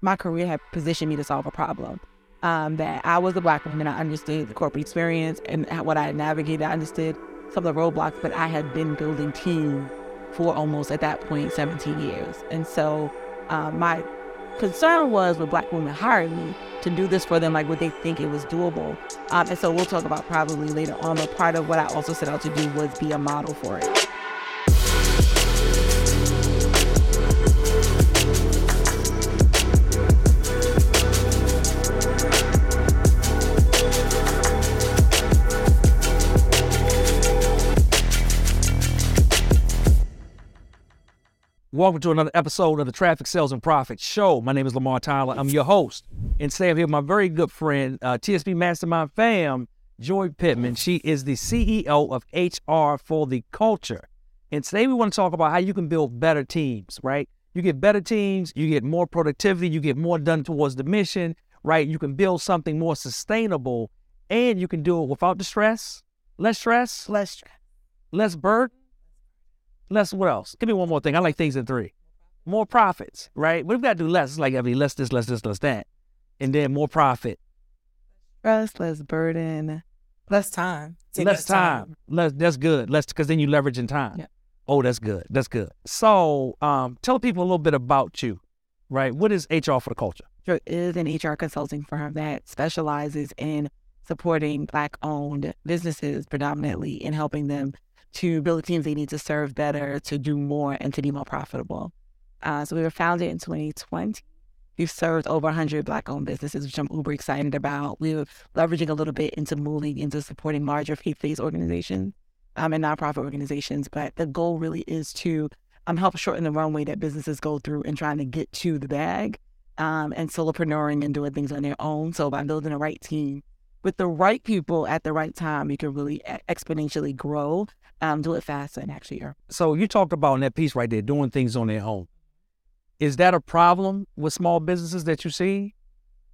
my career had positioned me to solve a problem. Um, that I was a black woman, I understood the corporate experience and what I navigated. I understood some of the roadblocks, but I had been building team for almost at that point 17 years. And so um, my concern was when black women hired me to do this for them, like would they think it was doable? Um, and so we'll talk about probably later on, but part of what I also set out to do was be a model for it. Welcome to another episode of the Traffic Sales and Profit Show. My name is Lamar Tyler. I'm your host. And today I'm here with my very good friend, uh, TSP Mastermind fam, Joy Pittman. She is the CEO of HR for the Culture. And today we want to talk about how you can build better teams, right? You get better teams, you get more productivity, you get more done towards the mission, right? You can build something more sustainable and you can do it without the stress, less stress, less stress, less burden less what else? Give me one more thing. I like things in three. More profits, right? We've got to do less. It's like I mean, less this, less this, less that, and then more profit. Less, less burden, less time. Take less time. time. Less. That's good. Less because then you leverage in time. Yeah. Oh, that's good. That's good. So, um, tell people a little bit about you, right? What is HR for the culture? Sure, is an HR consulting firm that specializes in supporting Black-owned businesses, predominantly in helping them to build teams they need to serve better, to do more, and to be more profitable. Uh, so we were founded in 2020. We've served over 100 Black-owned businesses, which I'm uber excited about. We're leveraging a little bit into moving into supporting larger faith-based organizations um, and nonprofit organizations. But the goal really is to um, help shorten the runway that businesses go through in trying to get to the bag um, and solopreneuring and doing things on their own. So by building the right team with the right people at the right time, you can really exponentially grow um, do it faster and actually earn. So you talked about in that piece right there, doing things on their own. Is that a problem with small businesses that you see?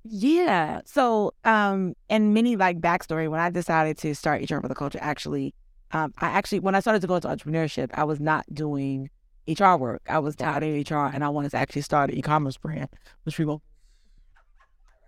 Yeah. So, um, and many like backstory, when I decided to start HR for the culture, actually, um, I actually, when I started to go into entrepreneurship, I was not doing HR work. I was out in HR and I wanted to actually start an e-commerce brand, which will.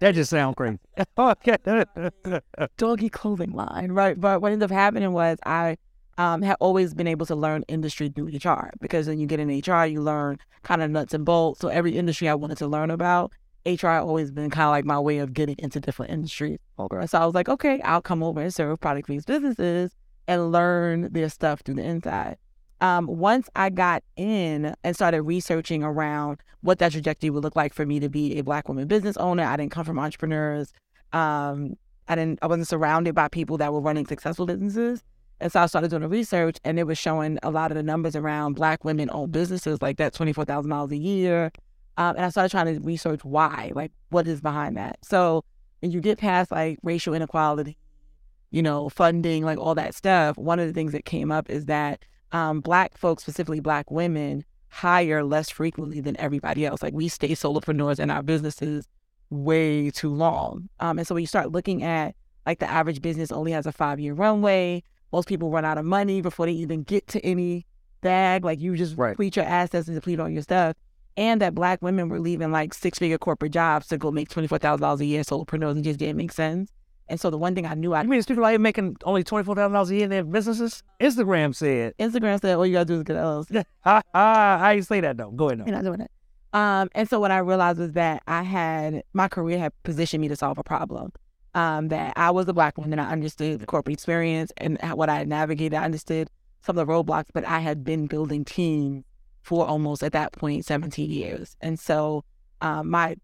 That just sounds crazy. Doggy clothing line, right? But what ended up happening was I um, have always been able to learn industry through HR because when you get in HR, you learn kind of nuts and bolts. So every industry I wanted to learn about, HR always been kind of like my way of getting into different industries. So I was like, okay, I'll come over and serve product-based businesses and learn their stuff through the inside. Um, once I got in and started researching around what that trajectory would look like for me to be a Black woman business owner, I didn't come from entrepreneurs. Um, I didn't. I wasn't surrounded by people that were running successful businesses. And so I started doing the research, and it was showing a lot of the numbers around Black women owned businesses like that $24,000 a year. Um, and I started trying to research why, like what is behind that. So when you get past like racial inequality, you know, funding, like all that stuff, one of the things that came up is that um, Black folks, specifically Black women, hire less frequently than everybody else. Like we stay solopreneurs in our businesses way too long. Um, and so when you start looking at like the average business only has a five year runway, most people run out of money before they even get to any bag. Like you just right. deplete your assets and deplete all your stuff. And that black women were leaving like six figure corporate jobs to go make twenty four thousand dollars a year solopreneurs and just didn't make sense. And so the one thing I knew I You mean people like making only twenty four thousand dollars a year in their businesses? Instagram said. Instagram said all you gotta do is get L's. ah, ah, I ain't say that though. Go ahead. You're not doing it. Um, and so what I realized was that I had my career had positioned me to solve a problem um, that I was a black woman. And I understood the corporate experience and what I navigated. I understood some of the roadblocks, but I had been building teams for almost at that point 17 years. And so um, my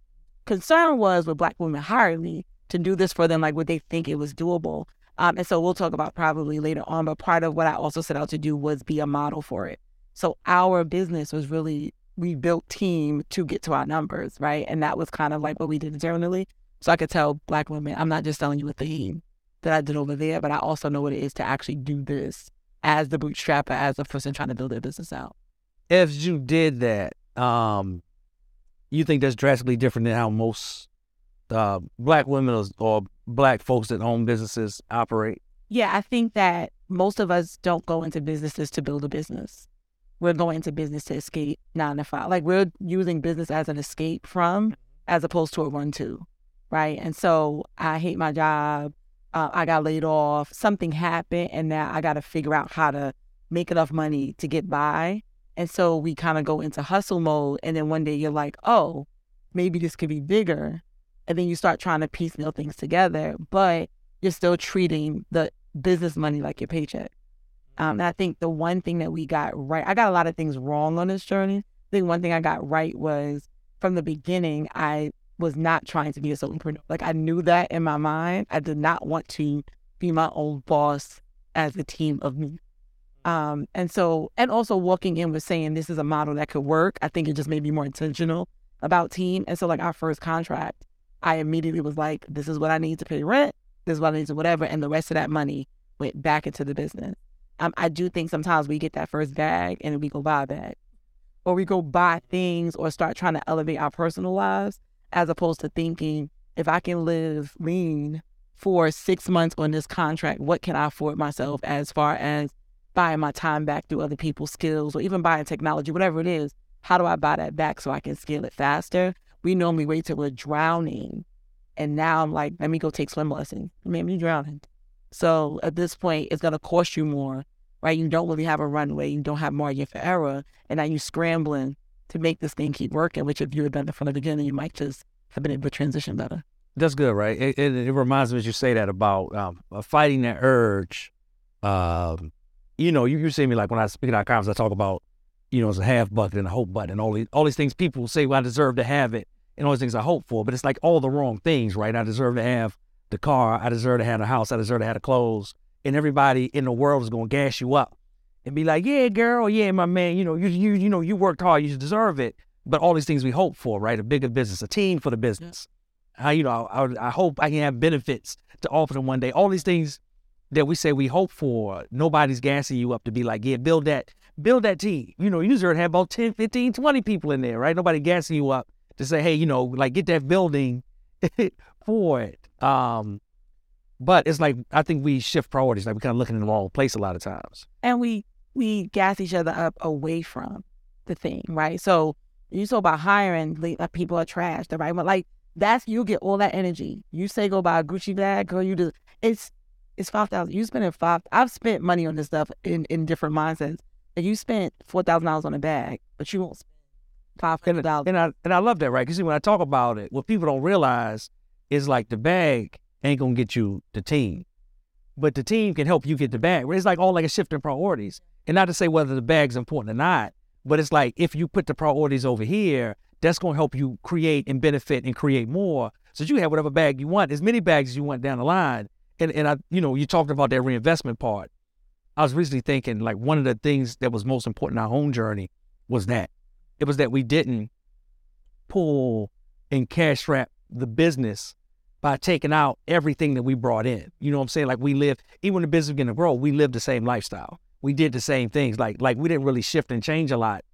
concern was with black women hiring me to do this for them, like would they think it was doable? Um, and so we'll talk about probably later on, but part of what I also set out to do was be a model for it. So our business was really we built team to get to our numbers, right? And that was kind of like what we did internally. So I could tell black women, I'm not just telling you a thing that I did over there, but I also know what it is to actually do this as the bootstrapper, as a person trying to build their business out. If you did that, um, you think that's drastically different than how most uh, black women or, black folks that own businesses operate? Yeah, I think that most of us don't go into businesses to build a business. We're going into business to escape nine to five. Like we're using business as an escape from as opposed to a run to, right? And so I hate my job. Uh, I got laid off. Something happened, and now I got to figure out how to make enough money to get by. And so we kind of go into hustle mode. And then one day you're like, oh, maybe this could be bigger. And then you start trying to piecemeal things together, but you're still treating the business money like your paycheck. Um, and I think the one thing that we got right, I got a lot of things wrong on this journey. I think one thing I got right was from the beginning, I was not trying to be a solopreneur. Like I knew that in my mind. I did not want to be my own boss as a team of me. Um, and so, and also walking in with saying this is a model that could work. I think it just made me more intentional about team. And so, like our first contract, I immediately was like, this is what I need to pay rent. This is what I need to whatever. And the rest of that money went back into the business. Um, I do think sometimes we get that first bag and we go buy bag, or we go buy things or start trying to elevate our personal lives as opposed to thinking if I can live lean for six months on this contract, what can I afford myself as far as buying my time back through other people's skills or even buying technology, whatever it is? How do I buy that back so I can scale it faster? We normally wait till we're drowning. And now I'm like, let me go take swim lessons. Man, you drowning. So at this point, it's going to cost you more, right? You don't really have a runway. You don't have margin for error. And now you're scrambling to make this thing keep working, which if you had done it from the beginning, you might just have been able to transition better. That's good, right? It, it, it reminds me as you say that about um, uh, fighting that urge. Um, you know, you, you see me like when I speak at our conference, I talk about, you know, it's a half bucket and a hope button and all these, all these things people say, well, I deserve to have it and all these things I hope for, but it's like all the wrong things, right? I deserve to have the car. I deserve to have the house. I deserve to have the clothes. And everybody in the world is going to gas you up and be like, yeah, girl, yeah, my man, you know, you, you, you know, you worked hard. You deserve it but all these things we hope for, right? A bigger business, a team for the business. How you know, I, I hope I can have benefits to offer them one day. All these things that we say we hope for, nobody's gassing you up to be like, yeah, build that, build that team. You know, you deserve to have about 10, 15, 20 people in there, right? Nobody gassing you up to say, hey, you know, like get that building for it. Um, but it's like I think we shift priorities, like we kind of looking in the wrong place a lot of times. And we we gas each other up away from the thing, right? So you talk about hiring like people are trash, the right? But like that's you get all that energy. You say go buy a Gucci bag, girl. You just it's it's five thousand. You spending five. I've spent money on this stuff in in different mindsets. And you spent four thousand dollars on a bag, but you won't spend five hundred dollars. And I and I love that, right? Because when I talk about it, what people don't realize is like the bag ain't gonna get you the team, but the team can help you get the bag. It's like all like a shift in priorities, and not to say whether the bag's important or not, but it's like if you put the priorities over here, that's going to help you create and benefit and create more. So you have whatever bag you want, as many bags as you want down the line. And and I, you know, you talked about that reinvestment part. I was recently thinking like one of the things that was most important in our own journey was that it was that we didn't pull and cash wrap the business by taking out everything that we brought in. You know what I'm saying? Like we live, even when the business began to grow, we lived the same lifestyle we did the same things. Like like we didn't really shift and change a lot.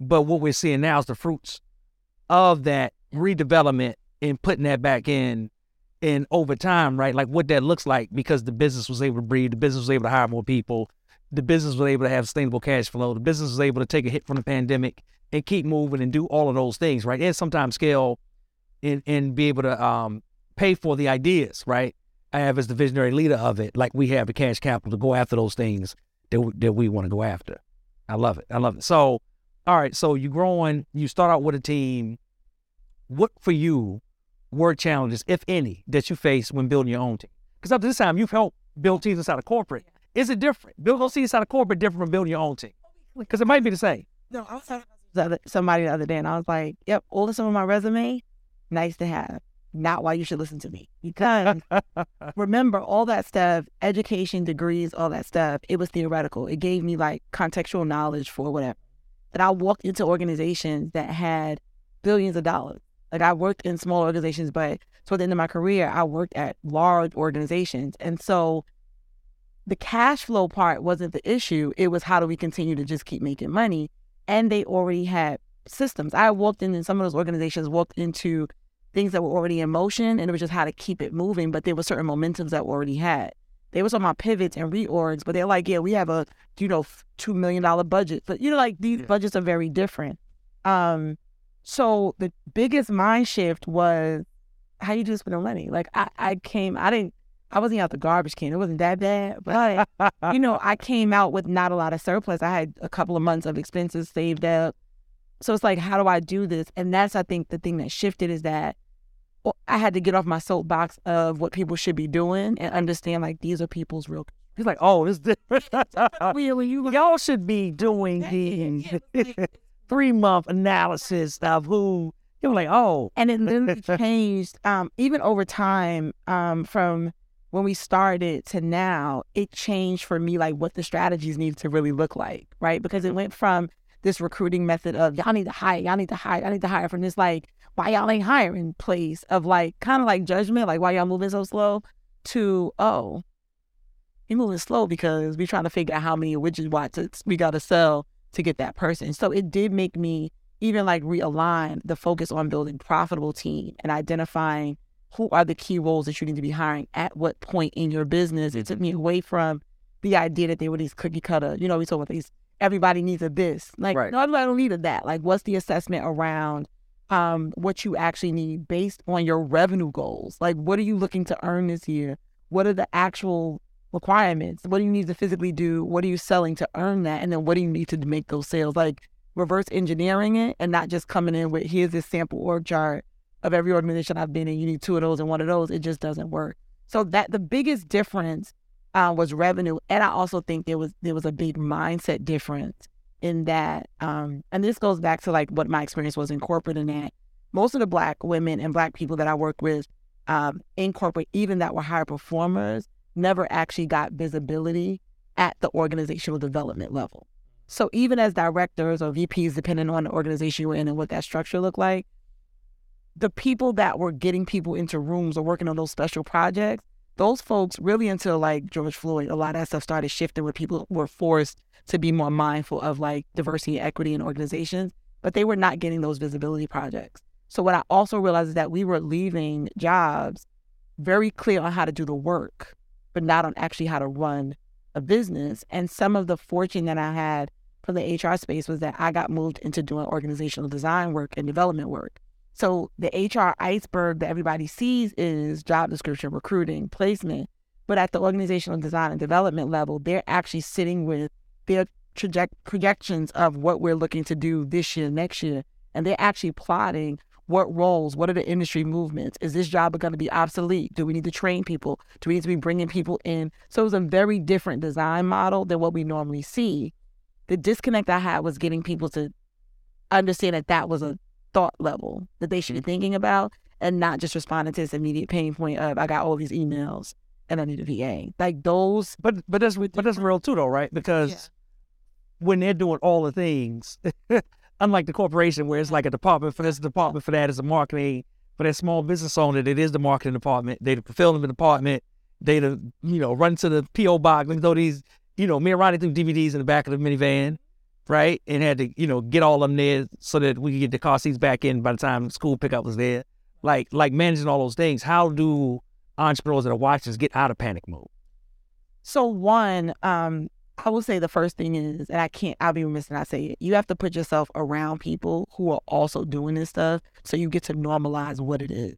But what we're seeing now is the fruits of that redevelopment and putting that back in and over time, right? Like what that looks like because the business was able to breathe, the business was able to hire more people, the business was able to have sustainable cash flow, the business was able to take a hit from the pandemic and keep moving and do all of those things, right? And sometimes scale and and be able to um, pay for the ideas, right? I have as the visionary leader of it, like we have the cash capital to go after those things that, that we want to go after. I love it. I love it. So, all right. So you're growing, you start out with a team. What for you were challenges, if any, that you face when building your own team? Because up to this time, you've helped build teams inside of corporate. Is it different? Building those teams inside of corporate different from building your own team? Because it might be the same. No, I was talking to somebody the other day, and I was like, "Yep, all this on my resume, nice to have." Not why you should listen to me. Because remember, all that stuff, education, degrees, all that stuff, it was theoretical. It gave me like contextual knowledge for whatever. That I walked into organizations that had billions of dollars. Like I worked in small organizations, but toward the end of my career, I worked at large organizations. And so the cash flow part wasn't the issue. It was how do we continue to just keep making money? And they already had systems. I walked in, and some of those organizations walked into things that were already in motion, and it was just how to keep it moving. But there were certain momentums that we already had. They were talking about pivots and reorgs, but they're like, yeah, we have a you know two million dollar budget, but you know like these budgets are very different. Um, So the biggest mind shift was how you do this with no money. Like I, I came, I didn't, I wasn't out the garbage can. It wasn't that bad, but you know, I came out with not a lot of surplus. I had a couple of months of expenses saved up. So it's like, how do I do this? And that's, I think, the thing that shifted is that well, I had to get off my soapbox of what people should be doing and understand like these are people's real. He's like, oh, this different. really, you y'all should be doing the three month analysis of who you're like, oh, and it literally changed. Um, even over time, um, from when we started to now, it changed for me like what the strategies need to really look like, right? Because it went from this recruiting method of y'all need to hire, y'all need to hire, y'all need to hire from this like why y'all ain't hiring place of like kind of like judgment, like why y'all moving so slow, to oh, you moving slow because we trying to figure out how many widget watches we got to sell to get that person. So it did make me even like realign the focus on building profitable team and identifying who are the key roles that you need to be hiring at what point in your business. It took me away from the idea that they were these cookie cutter, you know, we talk about these everybody needs a this. Like right. no, everybody don't need a that. Like what's the assessment around um what you actually need based on your revenue goals? Like what are you looking to earn this year? What are the actual requirements? What do you need to physically do? What are you selling to earn that? And then what do you need to make those sales? Like reverse engineering it and not just coming in with here's this sample org chart of every organization I've been in. You need two of those and one of those. It just doesn't work. So that the biggest difference uh, was revenue, and I also think there was there was a big mindset difference in that. Um, and this goes back to like what my experience was in corporate and that most of the black women and black people that I work with um, in corporate, even that were higher performers, never actually got visibility at the organizational development level. So even as directors or VPs, depending on the organization you're in and what that structure looked like, the people that were getting people into rooms or working on those special projects, those folks really until like George Floyd, a lot of that stuff started shifting where people were forced to be more mindful of like diversity and equity in organizations, but they were not getting those visibility projects. So what I also realized is that we were leaving jobs very clear on how to do the work, but not on actually how to run a business. And some of the fortune that I had from the HR space was that I got moved into doing organizational design work and development work. So the HR iceberg that everybody sees is job description, recruiting, placement. But at the organizational design and development level, they're actually sitting with their projections of what we're looking to do this year, next year. And they're actually plotting what roles, what are the industry movements? Is this job going to be obsolete? Do we need to train people? Do we need to be bringing people in? So it was a very different design model than what we normally see. The disconnect I had was getting people to understand that that was a thought level that they should be thinking about and not just responding to this immediate pain point of I got all these emails and I need a VA. Like those But but that's but that's real too though, right? Because yeah. when they're doing all the things, unlike the corporation where it's like a department for this, department for that, it's a marketing for that small business owner, it is the marketing department. They the fulfillment department. They the you know run to the PO box and throw these you know me riding through DVDs in the back of the minivan right? And had to, you know, get all them there so that we could get the car seats back in by the time school pickup was there. Like, like managing all those things. How do entrepreneurs that are watching get out of panic mode? So one, um, I will say the first thing is, and I can't, I'll be remiss and I say it. You have to put yourself around people who are also doing this stuff, so you get to normalize what it is.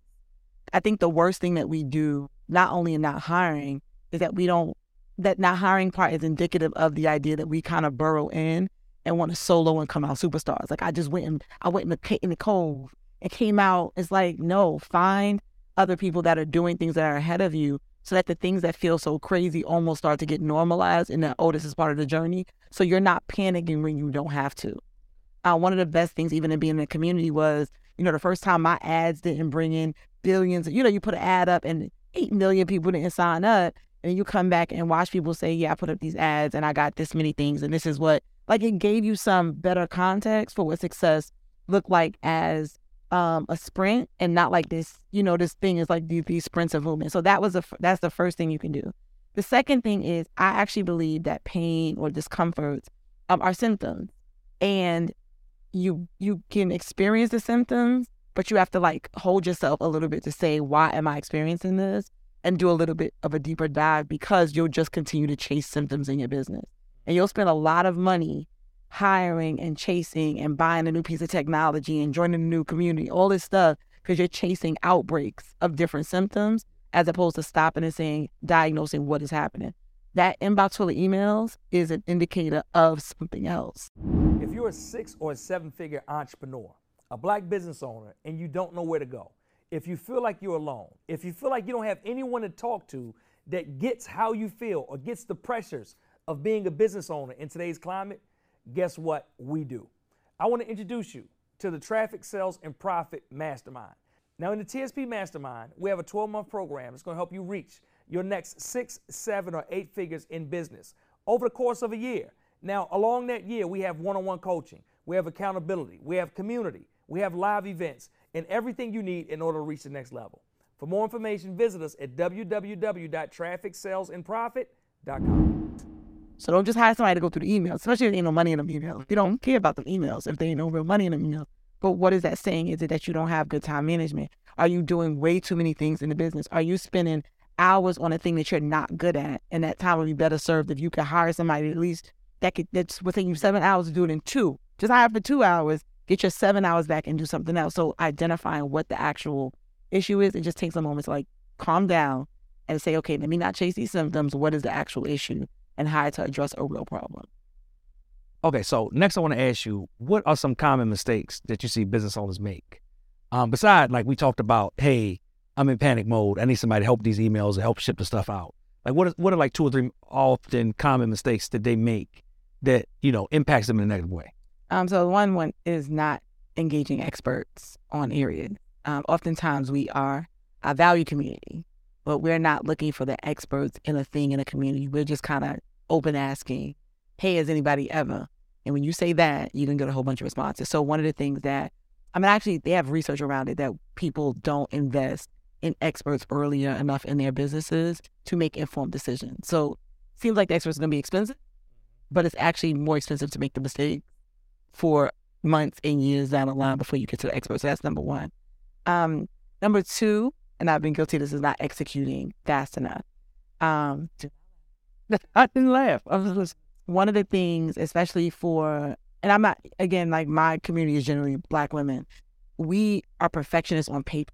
I think the worst thing that we do, not only in not hiring, is that we don't. That not hiring part is indicative of the idea that we kind of burrow in and want to solo and come out superstars. Like I just went and I went in the in the cove and came out. It's like no, find other people that are doing things that are ahead of you, so that the things that feel so crazy almost start to get normalized. And that oh, this is part of the journey. So you're not panicking when you don't have to. Uh, one of the best things, even in being in the community, was you know the first time my ads didn't bring in billions. You know, you put an ad up and eight million people didn't sign up, and you come back and watch people say, "Yeah, I put up these ads and I got this many things, and this is what like it gave you some better context for what success looked like as um, a sprint and not like this, you know, this thing is like these, these sprints of movement. So that was a, that's the first thing you can do. The second thing is I actually believe that pain or discomforts um, are symptoms and you, you can experience the symptoms, but you have to like hold yourself a little bit to say, why am I experiencing this? And do a little bit of a deeper dive because you'll just continue to chase symptoms in your business and you'll spend a lot of money hiring and chasing and buying a new piece of technology and joining a new community, all this stuff, because you're chasing outbreaks of different symptoms as opposed to stopping and saying, diagnosing what is happening. That inbox full of emails is an indicator of something else. If you're a six or a seven figure entrepreneur, a black business owner, and you don't know where to go, if you feel like you're alone, if you feel like you don't have anyone to talk to that gets how you feel or gets the pressures of being a business owner in today's climate, guess what we do? I want to introduce you to the Traffic Sales and Profit Mastermind. Now, in the TSP Mastermind, we have a 12 month program that's going to help you reach your next six, seven, or eight figures in business over the course of a year. Now, along that year, we have one on one coaching, we have accountability, we have community, we have live events, and everything you need in order to reach the next level. For more information, visit us at www.trafficsalesandprofit.com. So don't just hire somebody to go through the emails, especially if there ain't no money in them emails. You don't care about the emails if there ain't no real money in them emails. But what is that saying? Is it that you don't have good time management? Are you doing way too many things in the business? Are you spending hours on a thing that you're not good at? And that time would be better served if you could hire somebody at least that could that's within you seven hours to do it in two. Just hire for two hours, get your seven hours back and do something else. So identifying what the actual issue is, it just takes a moment to like calm down and say, okay, let me not chase these symptoms. What is the actual issue? And how to address a real problem. Okay, so next I want to ask you, what are some common mistakes that you see business owners make? Um, besides, like we talked about, hey, I'm in panic mode. I need somebody to help these emails and help ship the stuff out. Like, what is, what are like two or three often common mistakes that they make that you know impacts them in a negative way? Um, so one one is not engaging experts on areas. Um, oftentimes we are a value community, but we're not looking for the experts in a thing in a community. We're just kind of open asking, hey, has anybody ever? And when you say that, you can get a whole bunch of responses. So one of the things that I mean, actually, they have research around it that people don't invest in experts earlier enough in their businesses to make informed decisions. So seems like the experts are going to be expensive, but it's actually more expensive to make the mistake for months and years down the line before you get to the expert. So that's number one. Um, number two, and I've been guilty this, is not executing fast enough. Um, I didn't laugh. I was just, one of the things, especially for, and I'm not, again, like my community is generally black women. We are perfectionists on paper.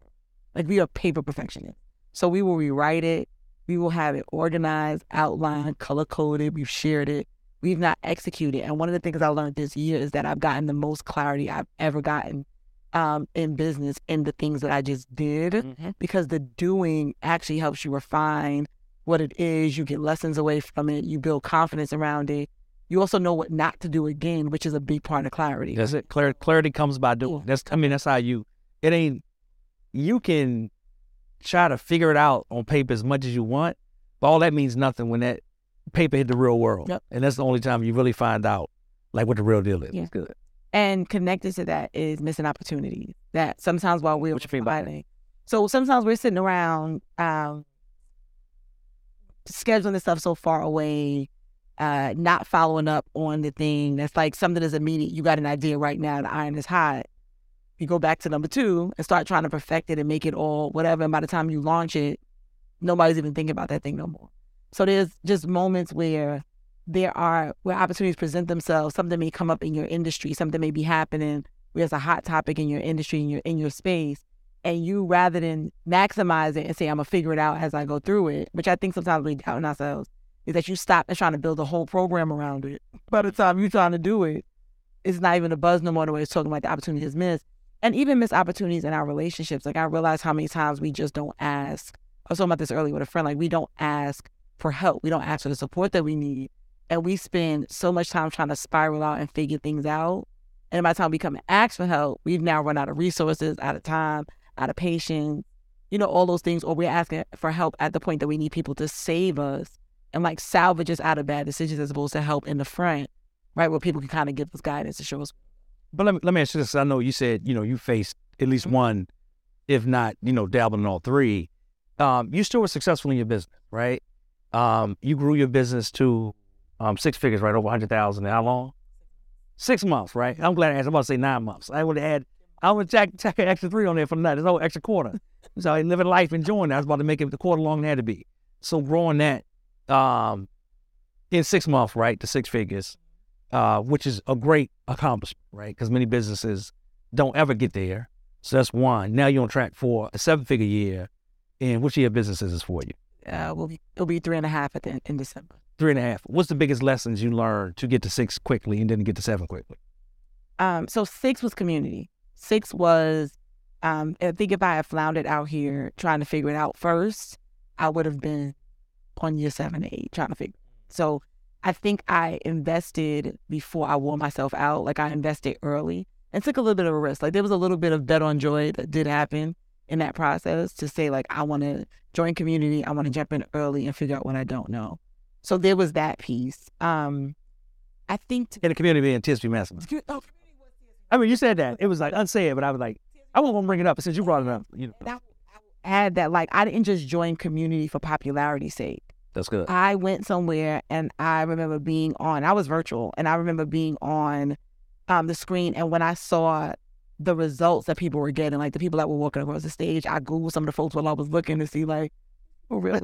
Like we are paper perfectionists. So we will rewrite it. We will have it organized, outlined, color coded. We've shared it. We've not executed. And one of the things I learned this year is that I've gotten the most clarity I've ever gotten um, in business in the things that I just did mm-hmm. because the doing actually helps you refine what it is. You get lessons away from it. You build confidence around it. You also know what not to do again, which is a big part of clarity. That's it. Clarity, clarity comes by doing. That's I mean, that's how you. It ain't. You can try to figure it out on paper as much as you want, but all that means nothing when that paper hit the real world. Yep. And that's the only time you really find out like what the real deal is. Yeah. good. And connected to that is missing opportunities. That sometimes while we're fighting. So sometimes we're sitting around um, scheduling the stuff so far away, uh, not following up on the thing that's like something that's immediate. You got an idea right now, the iron is hot. You go back to number two and start trying to perfect it and make it all whatever. And by the time you launch it, nobody's even thinking about that thing no more. So there's just moments where there are where opportunities present themselves. Something may come up in your industry, something may be happening. There's a hot topic in your industry, in your in your space, and you rather than maximize it and say I'm gonna figure it out as I go through it, which I think sometimes we doubt in ourselves, is that you stop and trying to build a whole program around it. By the time you're trying to do it, it's not even a buzz no more. The way it's talking about the opportunity is missed, and even missed opportunities in our relationships. Like I realize how many times we just don't ask. I was talking about this earlier with a friend. Like we don't ask for help. We don't ask for the support that we need, and we spend so much time trying to spiral out and figure things out. And by the time we come and ask for help, we've now run out of resources, out of time, out of patience, you know, all those things, or we're asking for help at the point that we need people to save us and like salvage us out of bad decisions as opposed to help in the front, right? Where people can kind of give us guidance to show us. But let me, let me ask you this. I know you said, you know, you faced at least mm-hmm. one, if not, you know, dabbling in all three. Um, you still were successful in your business, right? Um, you grew your business to um, six figures, right? Over 100,000. How long? Six months, right? I'm glad I asked. I'm about to say nine months. I would had I would tack, tack an extra three on there for the night. There's no extra quarter. So I living life, enjoying that. I was about to make it the quarter long it had to be. So growing that um, in six months, right, to six figures. uh, which is a great accomplishment, right? Because many businesses don't ever get there. So that's one. Now you're on track for a seven figure year. And which year business is this for you? Uh, will be, it'll be three and a half at the, in December. Three and a half. What's the biggest lessons you learned to get to six quickly and then get to seven quickly? Um, so six was community. Six was, um, I think if I had floundered out here trying to figure it out first, I would have been on year seven, eight trying to figure. So I think I invested before I wore myself out. Like I invested early and took a little bit of a risk. Like there was a little bit of bet on joy that did happen in that process to say like I want to join community, I want to jump in early and figure out what I don't know. So there was that piece. Um, I think in the community being TSP Mastermind. Oh, I mean, you said that it was like unsaid, but I was like, I won't bring it up since you brought it up. You know, i add that like I didn't just join community for popularity's sake. That's good. I went somewhere and I remember being on. I was virtual, and I remember being on um, the screen. And when I saw the results that people were getting, like the people that were walking across the stage, I googled some of the folks while I was looking to see like, oh really?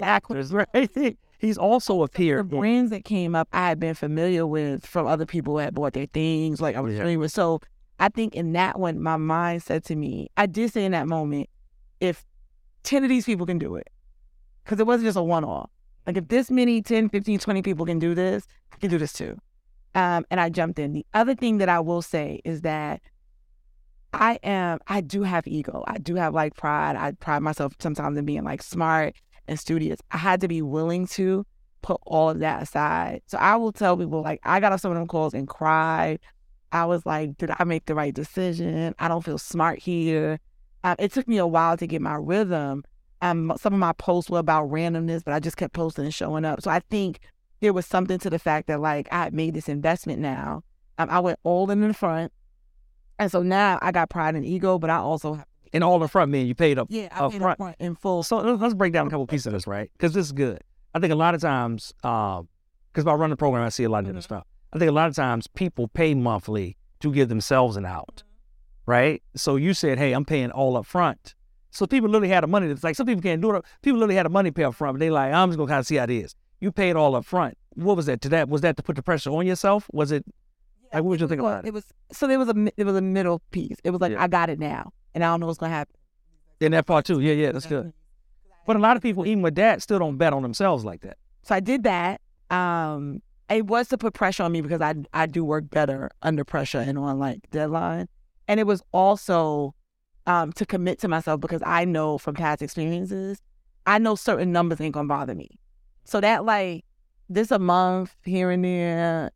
actors, right? He's also appeared. The brands that came up, I had been familiar with from other people who had bought their things. Like I was familiar with. So I think in that one, my mind said to me, I did say in that moment, if 10 of these people can do it, because it wasn't just a one off. Like if this many 10, 15, 20 people can do this, I can do this too. Um, and I jumped in. The other thing that I will say is that I am, I do have ego. I do have like pride. I pride myself sometimes in being like smart and studious. I had to be willing to put all of that aside. So I will tell people like I got off some of them calls and cried. I was like, did I make the right decision? I don't feel smart here. Um, it took me a while to get my rhythm. Um, some of my posts were about randomness, but I just kept posting and showing up. So I think there was something to the fact that like I made this investment now. Um, I went all in the front, and so now I got pride and ego, but I also have and all in front, man. You paid up. Yeah, I paid front. up front in full. So let's break down a couple pieces of this, right? Because this is good. I think a lot of times, because um, I run the program, I see a lot of mm-hmm. different stuff. I think a lot of times people pay monthly to give themselves an out, right? So you said, hey, I'm paying all up front. So people literally had the money. It's like some people can't do it. People literally had the money pay up front, but they like, I'm just gonna kind of see how it is. You paid all up front. What was that? To that was that to put the pressure on yourself? Was it? Yeah, like, what would you think about it? It was so there was a it was a middle piece. It was like yeah. I got it now, and I don't know what's gonna happen. In that part too, yeah, yeah, that's good. But a lot of people, even with that, still don't bet on themselves like that. So I did that. Um, it was to put pressure on me because I I do work better under pressure and on like deadline, and it was also um, to commit to myself because I know from past experiences, I know certain numbers ain't gonna bother me. So that like this a month here and there,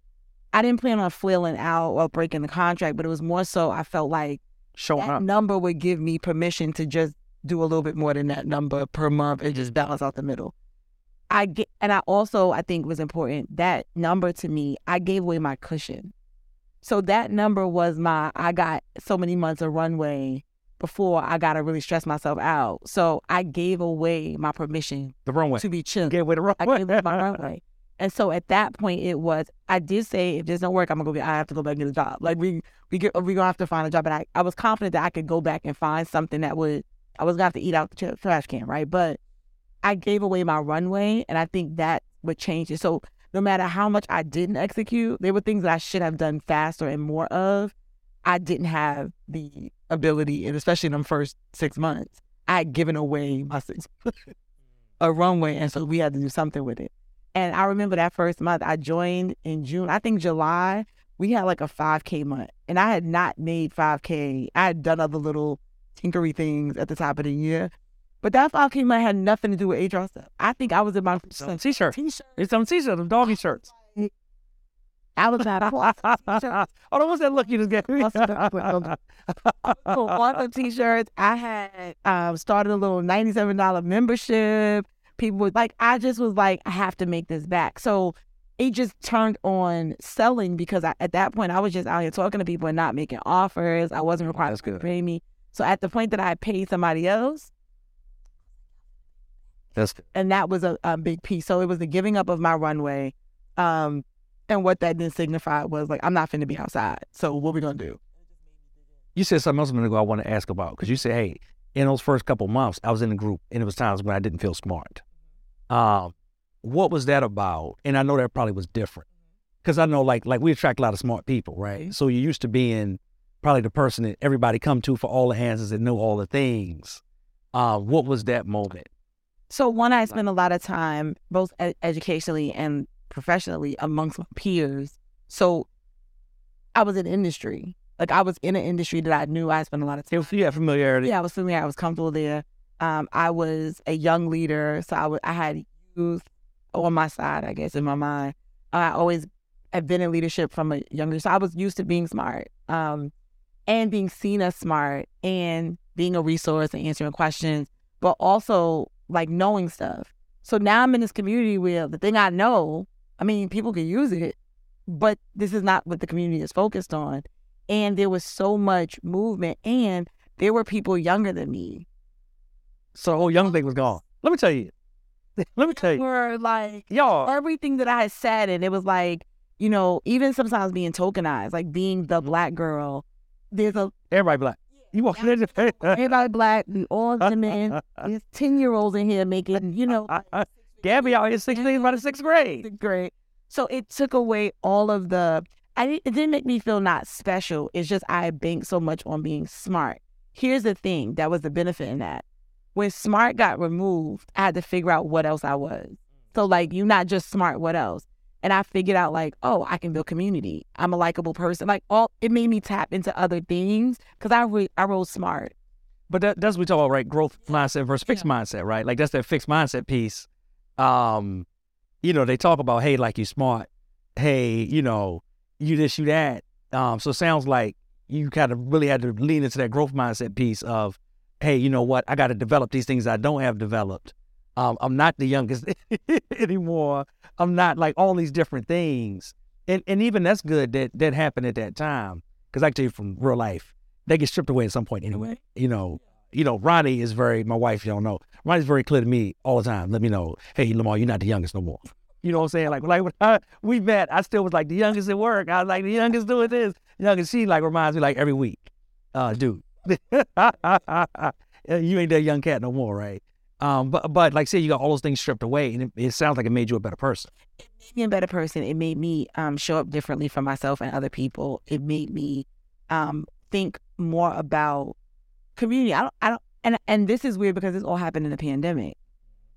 I didn't plan on flailing out or breaking the contract, but it was more so I felt like showing that up number would give me permission to just do a little bit more than that number per month and just balance out the middle. I get, and I also I think was important that number to me. I gave away my cushion, so that number was my. I got so many months of runway before I got to really stress myself out. So I gave away my permission. The runway to be chill. Gave away the runway. I gave away my runway. And so at that point, it was I did say if this don't work, I'm gonna go get. I have to go back and get a job. Like we we get we gonna have to find a job. And I, I was confident that I could go back and find something that would I was gonna have to eat out the trash can, right? But I gave away my runway, and I think that would change it. So no matter how much I didn't execute, there were things that I should have done faster and more of. I didn't have the ability, and especially in the first six months, I had given away my six a runway, and so we had to do something with it. And I remember that first month I joined in June. I think July we had like a 5K month, and I had not made 5K. I had done other little tinkery things at the top of the year, but that 5K month had nothing to do with HR stuff. I think I was in my some t-shirt. T-shirt. It's some t-shirts, some doggy shirts. I was at a oh, what's that look you just gave me? one of the t-shirts. I had um, started a little ninety-seven dollar membership. People would like. I just was like, I have to make this back. So it just turned on selling because I, at that point I was just out here talking to people and not making offers. I wasn't required to pay me. So at the point that I paid somebody else, that's and that was a, a big piece. So it was the giving up of my runway. Um, and what that did signify was like, I'm not finna be outside. So what we gonna do? You said something else a minute ago I want to ask about because you said, hey, in those first couple months, I was in the group and it was times when I didn't feel smart. Um, what was that about? And I know that probably was different. because I know like like we attract a lot of smart people, right? So you're used to being probably the person that everybody come to for all the answers and know all the things. Uh, what was that moment? So one, I spent a lot of time both ed- educationally and professionally amongst my peers. So I was in industry. Like I was in an industry that I knew I spent a lot of time. Yeah, familiarity. Yeah, I was familiar. I was comfortable there. Um, I was a young leader, so I had youth on my side, I guess, in my mind. I always have been in leadership from a younger, so I was used to being smart, um, and being seen as smart, and being a resource and answering questions, but also like knowing stuff. So now I'm in this community where the thing I know, I mean, people can use it, but this is not what the community is focused on. And there was so much movement, and there were people younger than me. So the whole young thing was gone. Let me tell you. Let me tell you. Were like Y'all, everything that I had said, and it was like, you know, even sometimes being tokenized, like being Mm-hmm. the black girl. There's a everybody black. You walk in there. everybody black, we all women. There's ten year olds in here making, you know, Gabby out here 16 by the sixth grade. great. So it took away all of the. I it didn't make me feel not special. It's just I banked so much on being smart. Here's the thing that was the benefit in that. When smart got removed, I had to figure out what else I was. So like you're not just smart, what else? And I figured out like, oh, I can build community. I'm a likable person. Like all it made me tap into other things because I re- I rose smart. But that, that's what we talk about, right? Growth mindset versus fixed mindset, right? Like that's that fixed mindset piece. Um, you know, they talk about, hey, like you smart, hey, you know, you this, you that. Um, so it sounds like you kind of really had to lean into that growth mindset piece of, hey, you know what, I got to develop these things I don't have developed. Um, I'm not the youngest anymore. I'm not like all these different things, and and even that's good that that happened at that time because I can tell you from real life, they get stripped away at some point anyway. You know, you know, Ronnie is very, my wife, you don't know, Ronnie's very clear to me all the time. Let me know, hey, Lamar, you're not the youngest no more. You know what I'm saying? Like, like when I, we met, I still was like the youngest at work. I was like the youngest doing this. Youngest, she like reminds me like every week, uh, dude, you ain't that young cat no more, right? Um, but but like say you got all those things stripped away, and it, it sounds like it made you a better person. It made me a better person. It made me um, show up differently for myself and other people. It made me um, think more about community. I don't, I don't, and and this is weird because this all happened in the pandemic.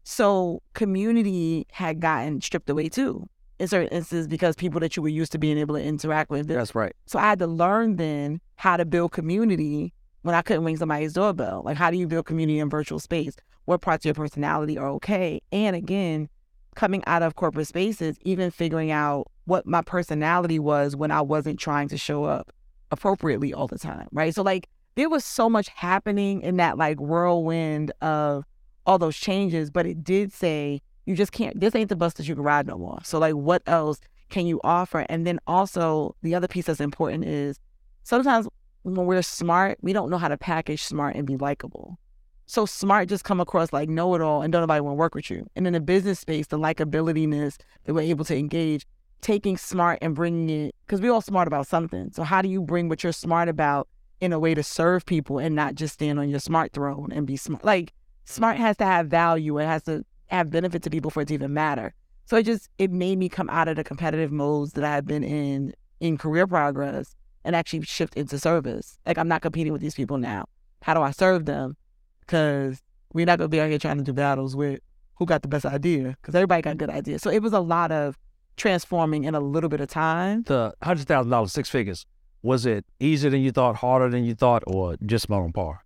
So community had gotten stripped away too in certain instances because people that you were used to being able to interact with. That's right. So I had to learn then how to build community when I couldn't ring somebody's doorbell. Like how do you build community in virtual space? What parts of your personality are okay? And again, coming out of corporate spaces, even figuring out what my personality was when I wasn't trying to show up appropriately all the time. Right. So like there was so much happening in that like whirlwind of all those changes, but it did say you just can't this ain't the bus that you can ride no more. So like what else can you offer? And then also the other piece that's important is sometimes when we're smart, we don't know how to package smart and be likable. So smart just come across like know it all and don't nobody want to work with you. And in the business space, the likabilityness that we're able to engage, taking smart and bringing it because we're all smart about something. So how do you bring what you're smart about in a way to serve people and not just stand on your smart throne and be smart? Like smart has to have value. It has to have benefit to people for it to even matter. So it just it made me come out of the competitive modes that I had been in in career progress and actually shift into service. Like I'm not competing with these people now. How do I serve them? Because we're not gonna be out here trying to do battles with who got the best idea. Because everybody got good ideas. So it was a lot of transforming in a little bit of time. The hundred thousand dollars, six figures. Was it easier than you thought, harder than you thought, or just about on par?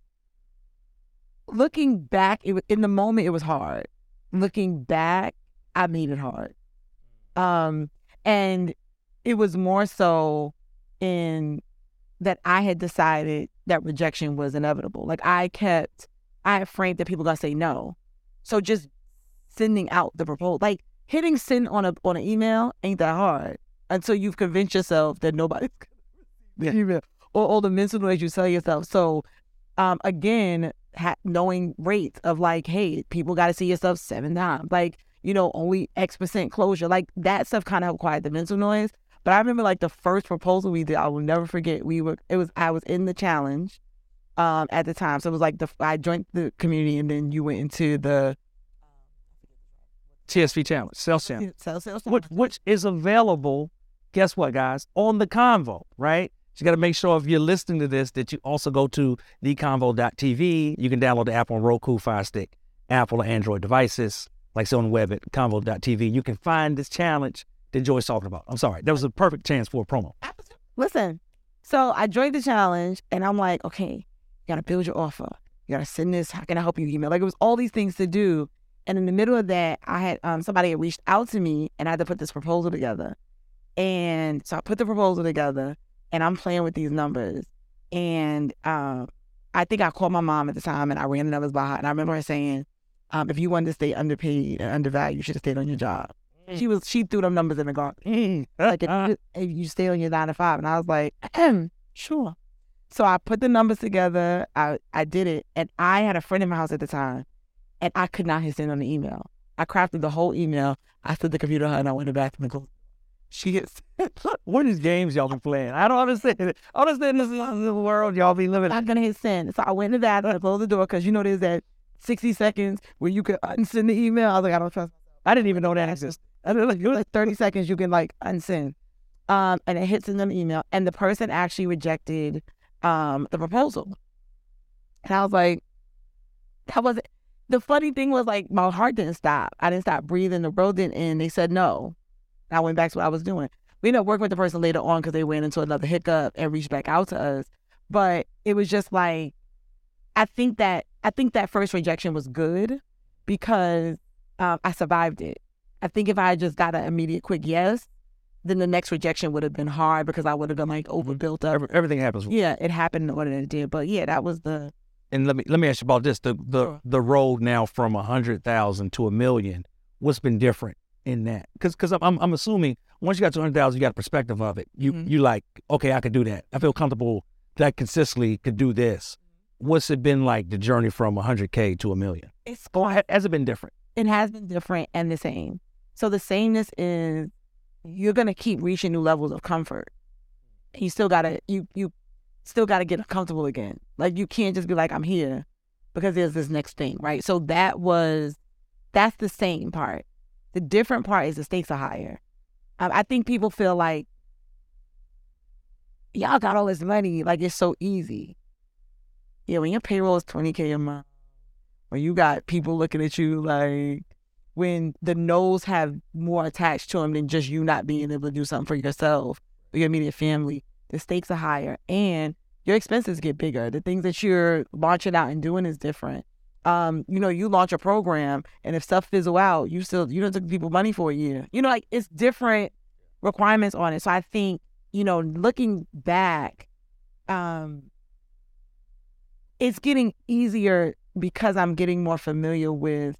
Looking back, it in the moment it was hard. Looking back, I made it hard. Um, and it was more so in that I had decided that rejection was inevitable. Like I kept, I had framed that people gonna say no. So just sending out the proposal, like hitting send on a on an email ain't that hard until you've convinced yourself that nobody's gonna receive it or all the mental noise you tell yourself. So um, again, ha- knowing rates of like, hey, people got to see yourself seven times, like you know, only X percent closure, like that stuff kind of quiet the mental noise. But I remember like the first proposal we did, I will never forget. We were, it was, I was in the challenge um, at the time. So it was like the, I joined the community and then you went into the TSP challenge, sales challenge, sales, sales, which, which is available guess what, guys? On the convo, right? You got to make sure if you're listening to this that you also go to theconvo.tv. You can download the app on Roku, Fire Stick, Apple or Android devices, like so on the web at convo.tv. You can find this challenge that Joy's talking about. I'm sorry. That was a perfect chance for a promo. Listen, so I joined the challenge and I'm like, okay, you got to build your offer. You got to send this. How can I help you? Email. Like it was all these things to do. And in the middle of that, I had um, somebody had reached out to me and I had to put this proposal together. And so I put the proposal together and I'm playing with these numbers. And um, I think I called my mom at the time and I ran the numbers by her. And I remember her saying, um, if you wanted to stay underpaid and undervalued, you should have stayed on your job. She was she threw them numbers in the garbage. Mm. like if, if, you stay on your nine to five, and I was like, sure. So I put the numbers together. I I did it, and I had a friend in my house at the time, and I could not hit send on the email. I crafted the whole email. I stood the computer and I went to the bathroom and closed. She gets what is games y'all been playing? I don't understand. I understand this is the world y'all be living. I'm gonna hit send. So I went to and I closed the door because you know there's that 60 seconds where you can unsend the email. I was like, I don't trust. I didn't even know that existed. I didn't like, like 30 seconds you can like unsend. Um, and it hits in an email, and the person actually rejected um the proposal. And I was like, that wasn't. The funny thing was like my heart didn't stop. I didn't stop breathing. The road didn't end. They said no. I went back to what I was doing. We ended up working with the person later on because they went into another hiccup and reached back out to us. But it was just like, I think that I think that first rejection was good because um, I survived it. I think if I just got an immediate quick yes, then the next rejection would have been hard because I would have been like overbuilt up. Everything happens. Yeah, it happened what it did. But yeah, that was the. And let me let me ask you about this: the the sure. the road now from a hundred thousand to a million. What's been different in that? Because because I'm I'm assuming once you got to hundred thousand, you got a perspective of it. You mm-hmm. you like okay, I could do that. I feel comfortable that consistently could do this. What's it been like the journey from 100k to a million? It's has it been different? It has been different and the same. So the sameness is you're gonna keep reaching new levels of comfort. You still gotta you you still gotta get comfortable again. Like you can't just be like I'm here because there's this next thing, right? So that was that's the same part. The different part is the stakes are higher. I think people feel like y'all got all this money, like it's so easy. Yeah, when your payroll is 20K a month, when you got people looking at you like, when the no's have more attached to them than just you not being able to do something for yourself or your immediate family, the stakes are higher and your expenses get bigger. The things that you're launching out and doing is different. Um, you know, you launch a program and if stuff fizzle out, you still you don't take people money for a year. You know, like it's different requirements on it. So I think, you know, looking back, um, it's getting easier because I'm getting more familiar with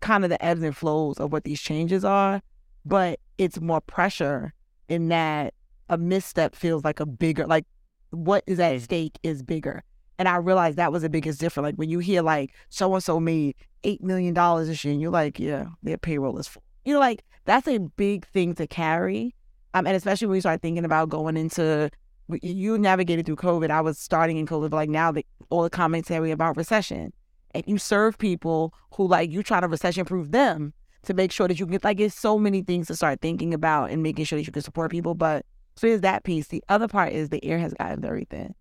kind of the ebbs and flows of what these changes are, but it's more pressure in that a misstep feels like a bigger, like what is at stake is bigger. And I realized that was the biggest difference. Like when you hear like so and so made eight million dollars this year, and you're like, yeah, their payroll is full. You know, like that's a big thing to carry. Um, and especially when you start thinking about going into you navigated through COVID. I was starting in COVID, but like now the all the commentary about recession and you serve people who like you try to recession proof them to make sure that you can get like it's so many things to start thinking about and making sure that you can support people. But so there's that piece. The other part is the air has gotten very thin.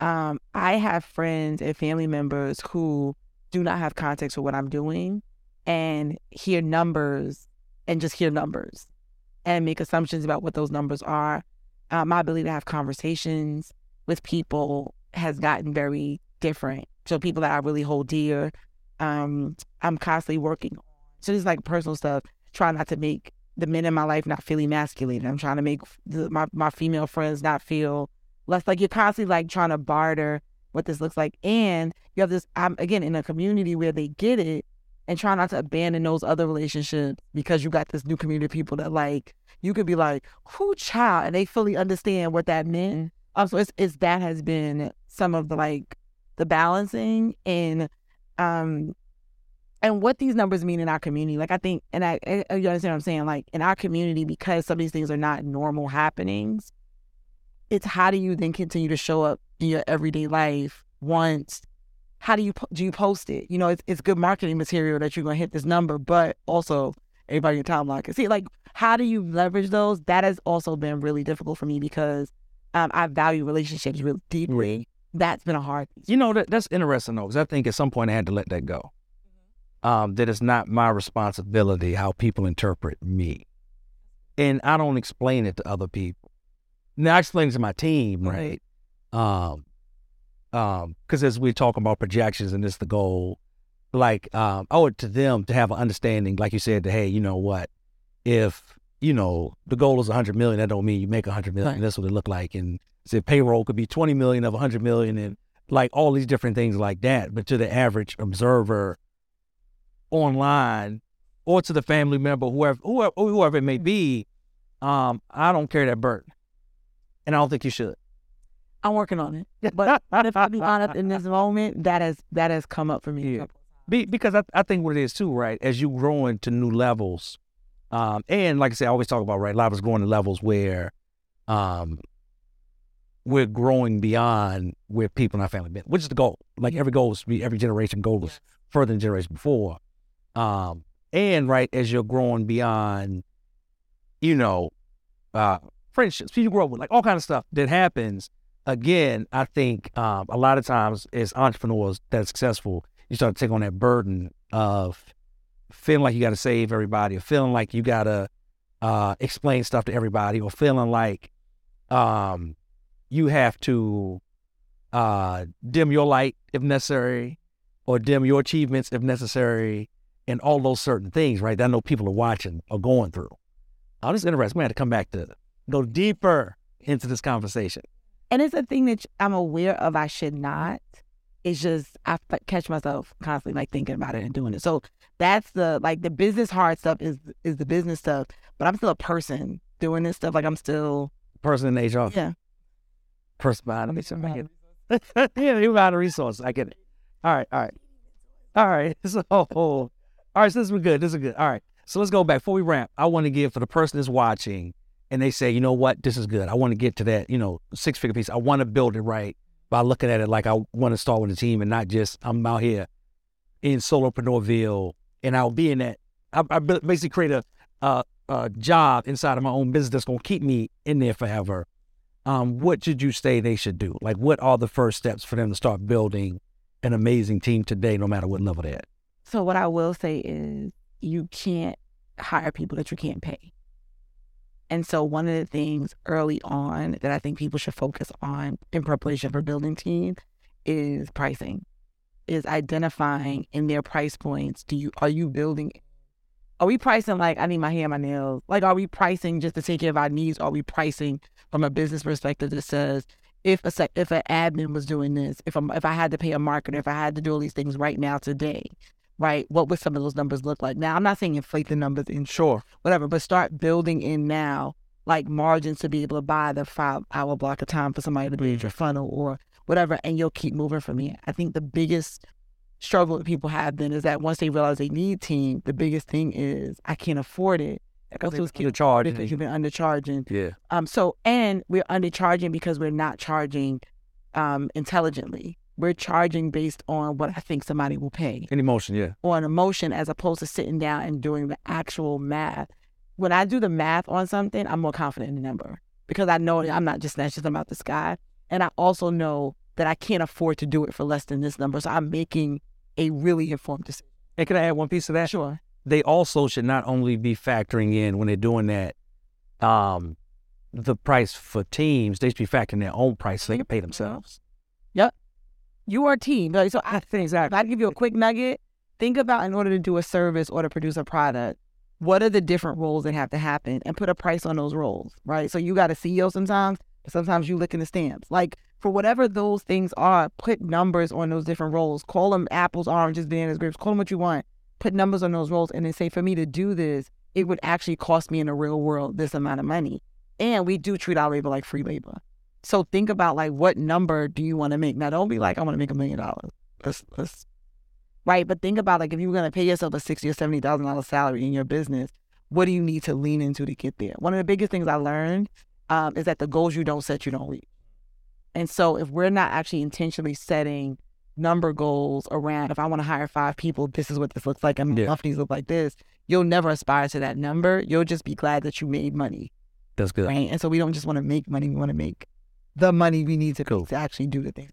Um, I have friends and family members who do not have context for what I'm doing and hear numbers and just hear numbers and make assumptions about what those numbers are. Uh, my ability to have conversations with people has gotten very different. So people that I really hold dear, um, I'm constantly working on. So it's like personal stuff. Try not to make the men in my life not feel emasculated. I'm trying to make the, my my female friends not feel less like you're constantly like trying to barter what this looks like. And you have this. I'm again in a community where they get it and try not to abandon those other relationships because you got this new community of people that like you could be like, who child, and they fully understand what that meant. Um, so it's, it's that has been some of the like the balancing and um and what these numbers mean in our community. Like I think, and I, I you understand what I'm saying. Like in our community, because some of these things are not normal happenings, it's how do you then continue to show up in your everyday life once how do you do you post it? You know, it's it's good marketing material that you're gonna hit this number, but also everybody in timeline can see. Like, how do you leverage those? That has also been really difficult for me because um, I value relationships really deeply. That's been a hard. You know that that's interesting though, because I think at some point I had to let that go. Um, that it's not my responsibility how people interpret me, and I don't explain it to other people. Now I explain it to my team, right? Um, um, because as we talk about projections and this the goal, like um, I owe it to them to have an understanding, like you said, that hey, you know what, if you know the goal is a hundred million, that don't mean you make a hundred million. Right. That's what it look like, and say payroll could be twenty million of a hundred million, and like all these different things like that. But to the average observer online, or to the family member, whoever whoever, whoever it may be, um, I don't carry that burden, and I don't think you should. I'm working on it. But if I be honest, in this moment, that has that has come up for me. Yeah. Be, because I, I think what it is too, right? As you grow into new levels, um, and like I said, I always talk about right, of us growing to levels where, um, we're growing beyond where people in our family been, which is the goal. Like every goal is to be every generation goal is further than the generation before. Um, and right as you're growing beyond, you know, uh, friendships, people grow up with, like all kind of stuff that happens. Again, I think um, a lot of times as entrepreneurs that are successful, you start to take on that burden of feeling like you got to save everybody, or feeling like you got to uh, explain stuff to everybody, or feeling like um, you have to uh, dim your light if necessary, or dim your achievements if necessary, and all those certain things, right? That I know people are watching or going through. I'm just interested. We had to come back to go deeper into this conversation. And it's a thing that I'm aware of. I should not. It's just I catch myself constantly like thinking about it and doing it. So that's the like the business hard stuff is is the business stuff. But I'm still a person doing this stuff. Like I'm still Person in HR, yeah. Person behind it. I get it. yeah, you behind the resource. I get it. All right, all right, all right. So, all right. So this is good. This is good. All right. So let's go back before we wrap. I want to give for the person that's watching, and they say, you know what, this is good. I want to get to that, you know, six figure piece. I want to build it right by looking at it like I want to start with a team and not just I'm out here in Solopreneurville and I'll be in that. I, I basically create a, a, a job inside of my own business that's to keep me in there forever. Um, what should you say they should do? Like, what are the first steps for them to start building an amazing team today, no matter what level they're at? So what I will say is you can't hire people that you can't pay. And so one of the things early on that I think people should focus on in preparation for building teams is pricing. Is identifying in their price points. Do you are you building are we pricing like I need my hair, my nails? Like are we pricing just to take care of our needs? Are we pricing from a business perspective that says if a sec- if an admin was doing this, if I'm if I had to pay a marketer, if I had to do all these things right now today, right? What would some of those numbers look like? Now I'm not saying inflate the numbers in Sure. whatever, but start building in now like margins to be able to buy the five hour block of time for somebody to build your funnel or whatever, and you'll keep moving from here. I think the biggest struggle that people have then is that once they realize they need team, the biggest thing is I can't afford it. That's what's the charge. because you've been undercharging. Yeah. Um, so and we're undercharging because we're not charging um intelligently. We're charging based on what I think somebody will pay An emotion, yeah. Or an emotion as opposed to sitting down and doing the actual math. When I do the math on something, I'm more confident in the number because I know that I'm not just snatching them out the sky. And I also know that I can't afford to do it for less than this number. So I'm making a really informed decision. And can I add one piece of that? Sure. They also should not only be factoring in when they're doing that, um, the price for teams, they should be factoring their own price so they can pay themselves. Yep. You are a team. Like, So I, if Exactly. I give you a quick nugget, think about in order to do a service or to produce a product, what are the different roles that have to happen and put a price on those roles, right? So you got a CEO sometimes, but sometimes you look in the stamps. Like for whatever those things are, put numbers on those different roles. Call them apples, oranges, bananas, grapes. Call them what you want. Put numbers on those roles and then say, for me to do this, it would actually cost me in the real world this amount of money. And we do treat our labor like free labor. So think about like what number do you want to make? Now don't be like, I want to make a million dollars. Let's let's right. But think about like if you're gonna pay yourself a sixty or seventy thousand dollar salary in your business, what do you need to lean into to get there? One of the biggest things I learned um, is that the goals you don't set, you don't reach. And so if we're not actually intentionally setting number goals around if I want to hire five people, this is what this looks like, and Yeah. monthlies look like this. You'll never aspire to that number. You'll just be glad that you made money, That's good. right? And so we don't just want to make money; we want to make the money we need to Cool. to actually do the thing.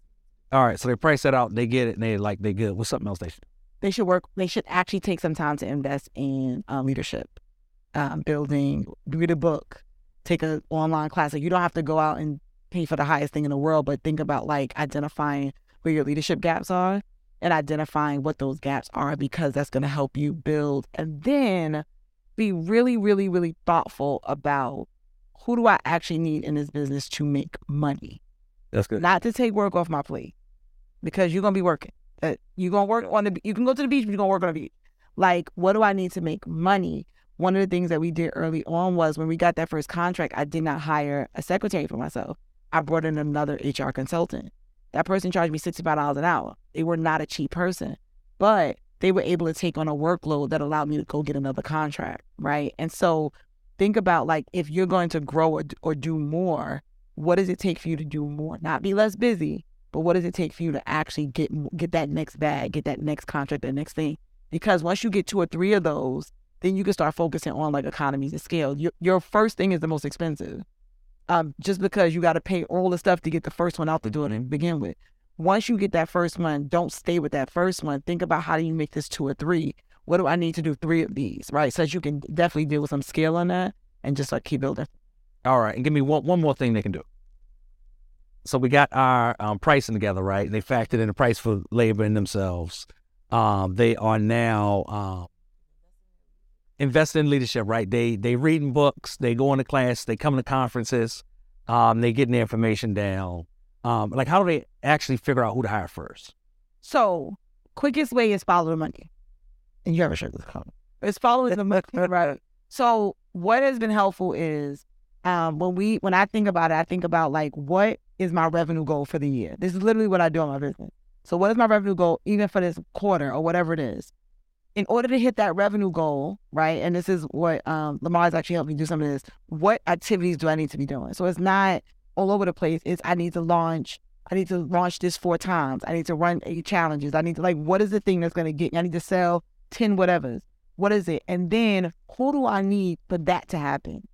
All right. So they price that out. They get it. And they like they good. What's something else they should? They should work. They should actually take some time to invest in uh, leadership, um, building, read a book, take an online class. Like you don't have to go out and pay for the highest thing in the world, but think about like identifying where your leadership gaps are and identifying what those gaps are because that's going to help you build. And then be really, really, really thoughtful about who do I actually need in this business to make money That's good. not to take work off my plate because you're gonna be working. Uh, you're gonna work on the. You can go to the beach, but you're gonna work on the beach. Like, what do I need to make money? One of the things that we did early on was when we got that first contract, I did not hire a secretary for myself. I brought in another HR consultant. That person charged me sixty-five dollars an hour. They were not a cheap person, but they were able to take on a workload that allowed me to go get another contract, right? And so, think about like if you're going to grow or, or do more, what does it take for you to do more? Not be less busy, but what does it take for you to actually get get that next bag, get that next contract, that next thing? Because once you get two or three of those, then you can start focusing on like economies of scale. Your your first thing is the most expensive, um, just because you got to pay all the stuff to get the first one out the door to begin with. Once you get that first one, don't stay with that first one. Think about how do you make this two or three. What do I need to do three of these, right? So that you can definitely deal with some scale on that and just like keep building. All right, and give me one one more thing they can do. So we got our um, pricing together, right? They factored in the price for labor in themselves. Um, they are now um, investing in leadership, right? They they reading books, they going to class, they come to conferences, um, they getting the information down. Um, like how do they actually figure out who to hire first? So, quickest way is follow the money. And you ever share this comment? It's following the money, right? So, what has been helpful is um, when we when I think about it, I think about like what is my revenue goal for the year. This is literally what I do in my business. So, what is my revenue goal, even for this quarter or whatever it is? In order to hit that revenue goal, right? And this is what um, Lamar's actually helped me do some of this. What activities do I need to be doing? So it's not all over the place. It's I need to launch I need to launch this four times. I need to run eight challenges. I need to like, what is the thing that's going to get me? I need to sell 10 whatevers. What is it? And then who do I need for that to happen?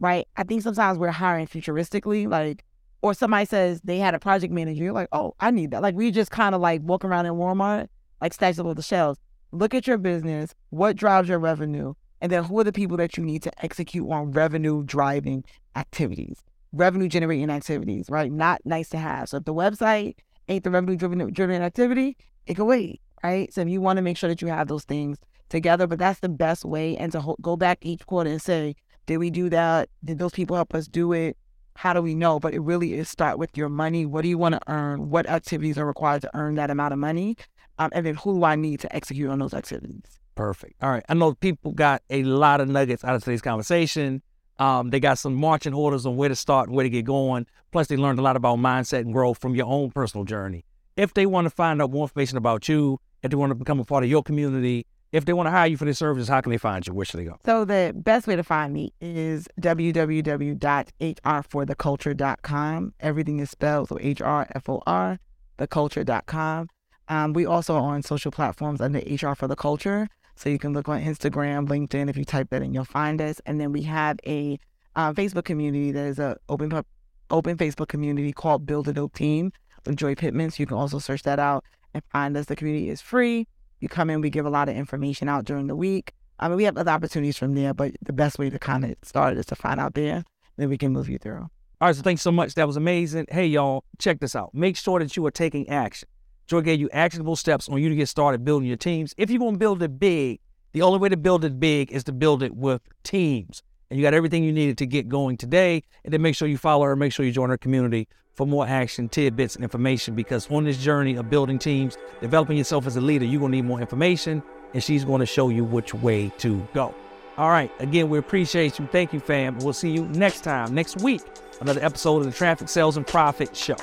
Right? I think sometimes we're hiring futuristically, like, or somebody says they had a project manager. You're like, oh, I need that. Like, we just kind of like walk around in Walmart, like stacks up on the shelves. Look at your business, what drives your revenue, and then who are the people that you need to execute on revenue driving activities revenue generating activities, right? Not nice to have. So if the website ain't the revenue driven driven activity, it can wait, right? So if you want to make sure that you have those things together, but that's the best way. And to ho- go back each quarter and say, did we do that? Did those people help us do it? How do we know? But it really is start with your money. What do you want to earn? What activities are required to earn that amount of money? Um, and then who do I need to execute on those activities? Perfect. All right. I know people got a lot of nuggets out of today's conversation. Um, they got some marching orders on where to start and where to get going. Plus, they learned a lot about mindset and growth from your own personal journey. If they want to find out more information about you, if they want to become a part of your community, if they want to hire you for their services, how can they find you? Where should they go? So the best way to find me is www.hrfortheculture.com. Everything is spelled so H R F O R theculture.com. Um, we also are on social platforms under HR for the Culture. So you can look on Instagram, LinkedIn. If you type that in, you'll find us. And then we have a uh, Facebook community that is a open open Facebook community called Build a Dope Team with Joy Pittman. So you can also search that out and find us. The community is free. You come in, we give a lot of information out during the week. I mean, we have other opportunities from there, but the best way to kind of start is to find out there. Then we can move you through. All right, so thanks so much. That was amazing. Hey, y'all, check this out. Make sure that you are taking action. Joy gave you actionable steps on you to get started building your teams. If you're going to build it big, the only way to build it big is to build it with teams. And you got everything you needed to get going today. And then make sure you follow her, make sure you join her community for more action, tidbits, and information. Because on this journey of building teams, developing yourself as a leader, you're going to need more information. And she's going to show you which way to go. All right. Again, we appreciate you. Thank you, fam. We'll see you next time, next week, another episode of the Traffic Sales and Profit Show.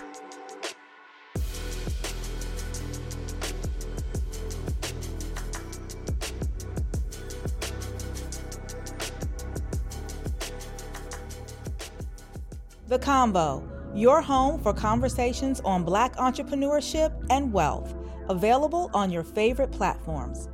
The Convo, your home for conversations on Black entrepreneurship and wealth. Available on your favorite platforms.